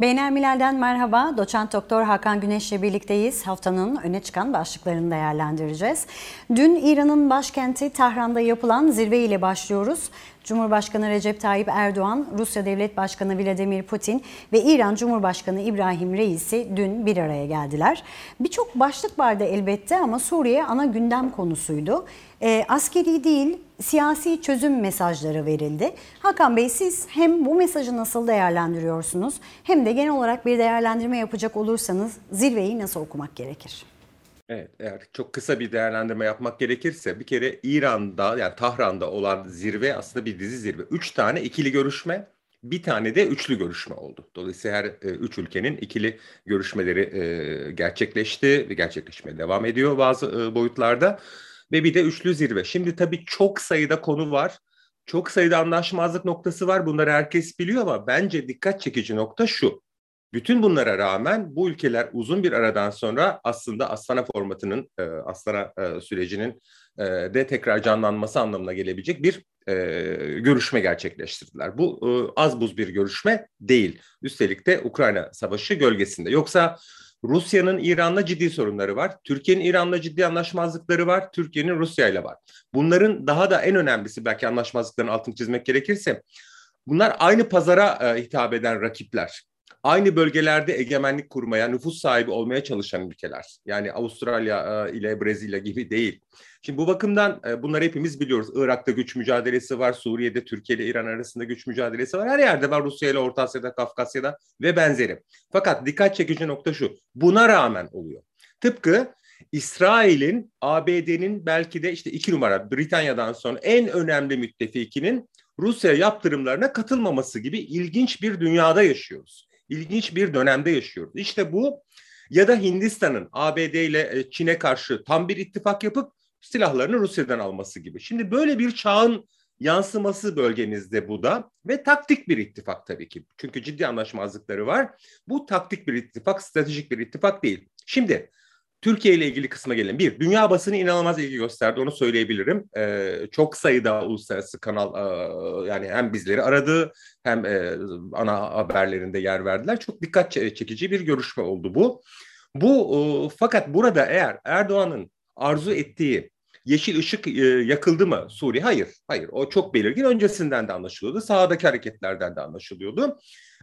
Beynel Milal'den merhaba. Doçent Doktor Hakan Güneş'le birlikteyiz. Haftanın öne çıkan başlıklarını değerlendireceğiz. Dün İran'ın başkenti Tahran'da yapılan zirve ile başlıyoruz. Cumhurbaşkanı Recep Tayyip Erdoğan, Rusya Devlet Başkanı Vladimir Putin ve İran Cumhurbaşkanı İbrahim Reisi dün bir araya geldiler. Birçok başlık vardı elbette ama Suriye ana gündem konusuydu. E, askeri değil, siyasi çözüm mesajları verildi. Hakan Bey siz hem bu mesajı nasıl değerlendiriyorsunuz hem de genel olarak bir değerlendirme yapacak olursanız zirveyi nasıl okumak gerekir? Evet, eğer çok kısa bir değerlendirme yapmak gerekirse bir kere İran'da yani Tahran'da olan zirve aslında bir dizi zirve. Üç tane ikili görüşme, bir tane de üçlü görüşme oldu. Dolayısıyla her e, üç ülkenin ikili görüşmeleri e, gerçekleşti ve gerçekleşmeye devam ediyor bazı e, boyutlarda. Ve bir de üçlü zirve. Şimdi tabii çok sayıda konu var. Çok sayıda anlaşmazlık noktası var. Bunları herkes biliyor ama bence dikkat çekici nokta şu. Bütün bunlara rağmen bu ülkeler uzun bir aradan sonra aslında Astana formatının, e, Astana e, sürecinin e, de tekrar canlanması anlamına gelebilecek bir e, görüşme gerçekleştirdiler. Bu az buz bir görüşme değil. Üstelik de Ukrayna Savaşı gölgesinde. Yoksa Rusya'nın İran'la ciddi sorunları var. Türkiye'nin İran'la ciddi anlaşmazlıkları var. Türkiye'nin Rusya ile var. Bunların daha da en önemlisi belki anlaşmazlıkların altını çizmek gerekirse bunlar aynı pazara e, hitap eden rakipler aynı bölgelerde egemenlik kurmaya, nüfus sahibi olmaya çalışan ülkeler. Yani Avustralya e, ile Brezilya gibi değil. Şimdi bu bakımdan e, bunları hepimiz biliyoruz. Irak'ta güç mücadelesi var, Suriye'de Türkiye ile İran arasında güç mücadelesi var. Her yerde var Rusya ile Orta Asya'da, Kafkasya'da ve benzeri. Fakat dikkat çekici nokta şu. Buna rağmen oluyor. Tıpkı İsrail'in, ABD'nin belki de işte iki numara Britanya'dan sonra en önemli müttefikinin Rusya yaptırımlarına katılmaması gibi ilginç bir dünyada yaşıyoruz ilginç bir dönemde yaşıyoruz. İşte bu ya da Hindistan'ın ABD ile e, Çin'e karşı tam bir ittifak yapıp silahlarını Rusya'dan alması gibi. Şimdi böyle bir çağın yansıması bölgenizde bu da ve taktik bir ittifak tabii ki. Çünkü ciddi anlaşmazlıkları var. Bu taktik bir ittifak, stratejik bir ittifak değil. Şimdi Türkiye ile ilgili kısma gelelim. Bir, dünya basını inanılmaz ilgi gösterdi. Onu söyleyebilirim. Ee, çok sayıda uluslararası kanal e, yani hem bizleri aradı hem e, ana haberlerinde yer verdiler. Çok dikkat çekici bir görüşme oldu bu. Bu e, fakat burada eğer Erdoğan'ın arzu ettiği yeşil ışık e, yakıldı mı Suriye? Hayır, hayır. O çok belirgin. Öncesinden de anlaşılıyordu. Sahadaki hareketlerden de anlaşılıyordu.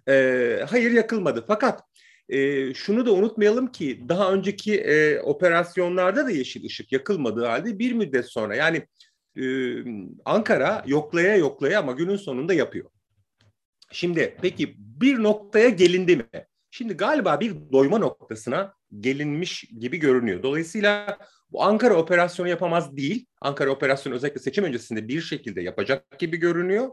E, hayır yakılmadı. Fakat e, şunu da unutmayalım ki daha önceki e, operasyonlarda da yeşil ışık yakılmadığı halde bir müddet sonra yani e, Ankara yoklaya yoklaya ama günün sonunda yapıyor. Şimdi peki bir noktaya gelindi mi? Şimdi galiba bir doyma noktasına gelinmiş gibi görünüyor. Dolayısıyla bu Ankara operasyonu yapamaz değil. Ankara operasyonu özellikle seçim öncesinde bir şekilde yapacak gibi görünüyor.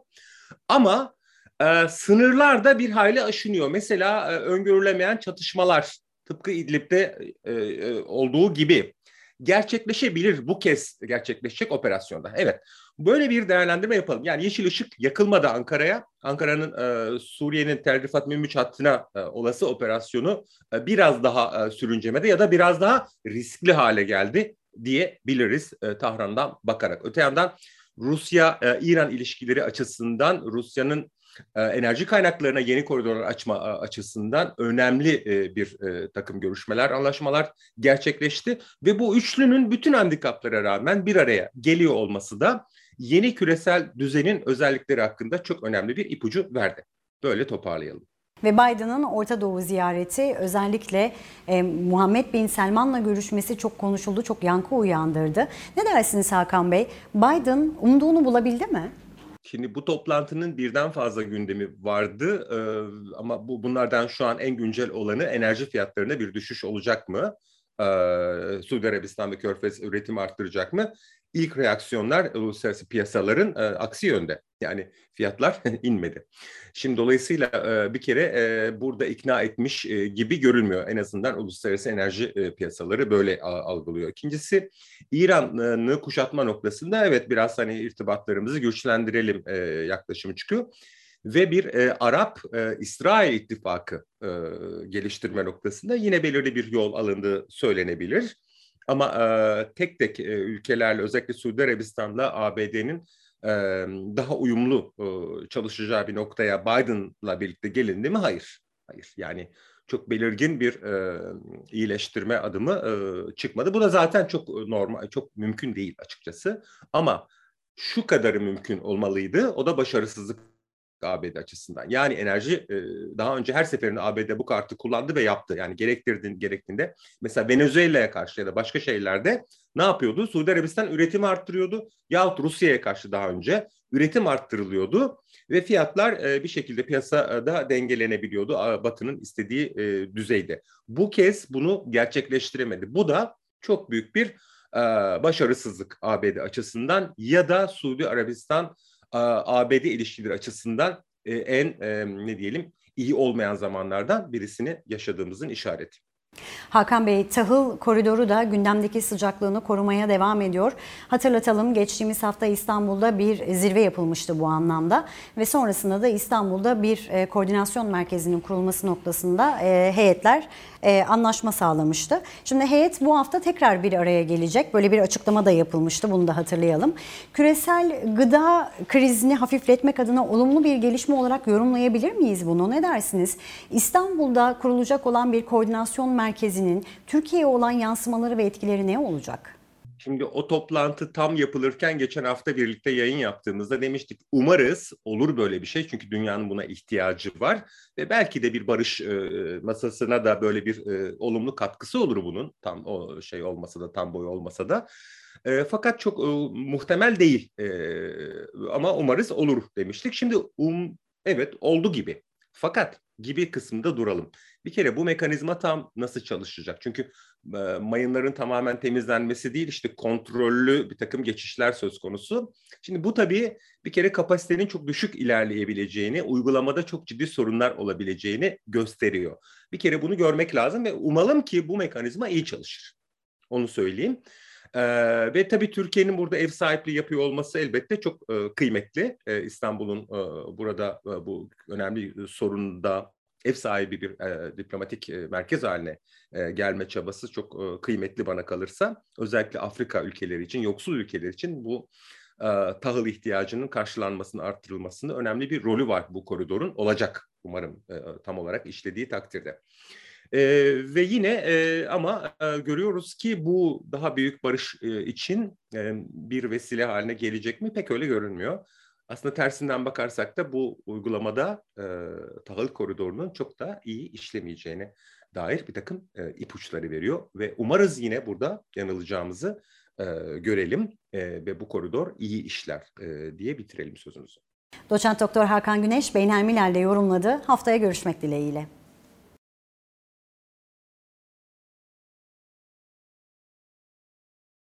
Ama e, sınırlar da bir hayli aşınıyor. Mesela e, öngörülemeyen çatışmalar tıpkı İdlib'de e, e, olduğu gibi gerçekleşebilir bu kez gerçekleşecek operasyonda. Evet böyle bir değerlendirme yapalım. Yani yeşil ışık yakılmadı Ankara'ya. Ankara'nın e, Suriye'nin Tel Rifat Mümüç hattına e, olası operasyonu e, biraz daha e, sürüncemede ya da biraz daha riskli hale geldi diyebiliriz e, Tahran'dan bakarak. Öte yandan Rusya-İran e, ilişkileri açısından Rusya'nın enerji kaynaklarına yeni koridorlar açma e, açısından önemli e, bir takım görüşmeler, anlaşmalar gerçekleşti ve bu üçlünün bütün handikaplara rağmen bir araya geliyor olması da yeni küresel düzenin özellikleri hakkında çok önemli bir ipucu verdi. Böyle toparlayalım. Ve Biden'ın Orta Doğu ziyareti özellikle e, Muhammed Bin Selman'la görüşmesi çok konuşuldu, çok yankı uyandırdı. Ne dersiniz Hakan Bey? Biden umduğunu bulabildi mi? Şimdi bu toplantının birden fazla gündemi vardı e, ama bu bunlardan şu an en güncel olanı enerji fiyatlarına bir düşüş olacak mı? Suudi Arabistan ve Körfez üretim arttıracak mı? İlk reaksiyonlar uluslararası piyasaların e, aksi yönde. Yani fiyatlar inmedi. Şimdi dolayısıyla e, bir kere e, burada ikna etmiş e, gibi görülmüyor. En azından uluslararası enerji e, piyasaları böyle a, algılıyor. İkincisi İran'ı kuşatma noktasında evet biraz hani irtibatlarımızı güçlendirelim e, yaklaşımı çıkıyor ve bir e, Arap-İsrail e, ittifakı e, geliştirme noktasında yine belirli bir yol alındığı söylenebilir. Ama e, tek tek e, ülkelerle özellikle Suudi Arabistan'la ABD'nin e, daha uyumlu e, çalışacağı bir noktaya Biden'la birlikte gelindi mi? Hayır. Hayır. Yani çok belirgin bir e, iyileştirme adımı e, çıkmadı. Bu da zaten çok normal, çok mümkün değil açıkçası. Ama şu kadarı mümkün olmalıydı. O da başarısızlık ABD açısından. Yani enerji e, daha önce her seferinde ABD bu kartı kullandı ve yaptı. Yani gerektirdiğinde, gerektiğinde mesela Venezuela'ya karşı ya da başka şeylerde ne yapıyordu? Suudi Arabistan üretimi arttırıyordu yahut Rusya'ya karşı daha önce üretim arttırılıyordu ve fiyatlar e, bir şekilde piyasada dengelenebiliyordu Batı'nın istediği e, düzeyde. Bu kez bunu gerçekleştiremedi. Bu da çok büyük bir başarısızlık ABD açısından ya da Suudi Arabistan ABD ilişkileri açısından e, en ne diyelim iyi olmayan zamanlardan birisini yaşadığımızın işareti. Hakan Bey, tahıl koridoru da gündemdeki sıcaklığını korumaya devam ediyor. Hatırlatalım geçtiğimiz hafta İstanbul'da bir zirve yapılmıştı bu anlamda ve sonrasında da İstanbul'da bir e, koordinasyon merkezinin kurulması noktasında e, heyetler e, anlaşma sağlamıştı. Şimdi heyet bu hafta tekrar bir araya gelecek. Böyle bir açıklama da yapılmıştı. Bunu da hatırlayalım. Küresel gıda krizini hafifletmek adına olumlu bir gelişme olarak yorumlayabilir miyiz bunu? Ne dersiniz? İstanbul'da kurulacak olan bir koordinasyon merkezinin Türkiye'ye olan yansımaları ve etkileri ne olacak? Şimdi o toplantı tam yapılırken geçen hafta birlikte yayın yaptığımızda demiştik umarız olur böyle bir şey çünkü dünyanın buna ihtiyacı var ve belki de bir barış e, masasına da böyle bir e, olumlu katkısı olur bunun tam o şey olmasa da tam boy olmasa da e, fakat çok e, muhtemel değil e, ama umarız olur demiştik. Şimdi um, evet oldu gibi fakat gibi kısmında duralım. Bir kere bu mekanizma tam nasıl çalışacak? Çünkü e, mayınların tamamen temizlenmesi değil işte kontrollü bir takım geçişler söz konusu. Şimdi bu tabii bir kere kapasitenin çok düşük ilerleyebileceğini, uygulamada çok ciddi sorunlar olabileceğini gösteriyor. Bir kere bunu görmek lazım ve umalım ki bu mekanizma iyi çalışır. Onu söyleyeyim. Ee, ve tabii Türkiye'nin burada ev sahipliği yapıyor olması elbette çok e, kıymetli. E, İstanbul'un e, burada e, bu önemli sorunda ev sahibi bir e, diplomatik e, merkez haline e, gelme çabası çok e, kıymetli bana kalırsa. Özellikle Afrika ülkeleri için, yoksul ülkeler için bu e, tahıl ihtiyacının karşılanmasını, arttırılmasında önemli bir rolü var bu koridorun. Olacak umarım e, tam olarak işlediği takdirde. E, ve yine e, ama e, görüyoruz ki bu daha büyük barış e, için e, bir vesile haline gelecek mi pek öyle görünmüyor. Aslında tersinden bakarsak da bu uygulamada e, tahıl koridorunun çok da iyi işlemeyeceğine dair bir takım e, ipuçları veriyor ve umarız yine burada yanılacağımızı e, görelim e, ve bu koridor iyi işler e, diye bitirelim sözümüzü. Doçent Doktor Hakan Güneş, Beynel Milal'de yorumladı. Haftaya görüşmek dileğiyle.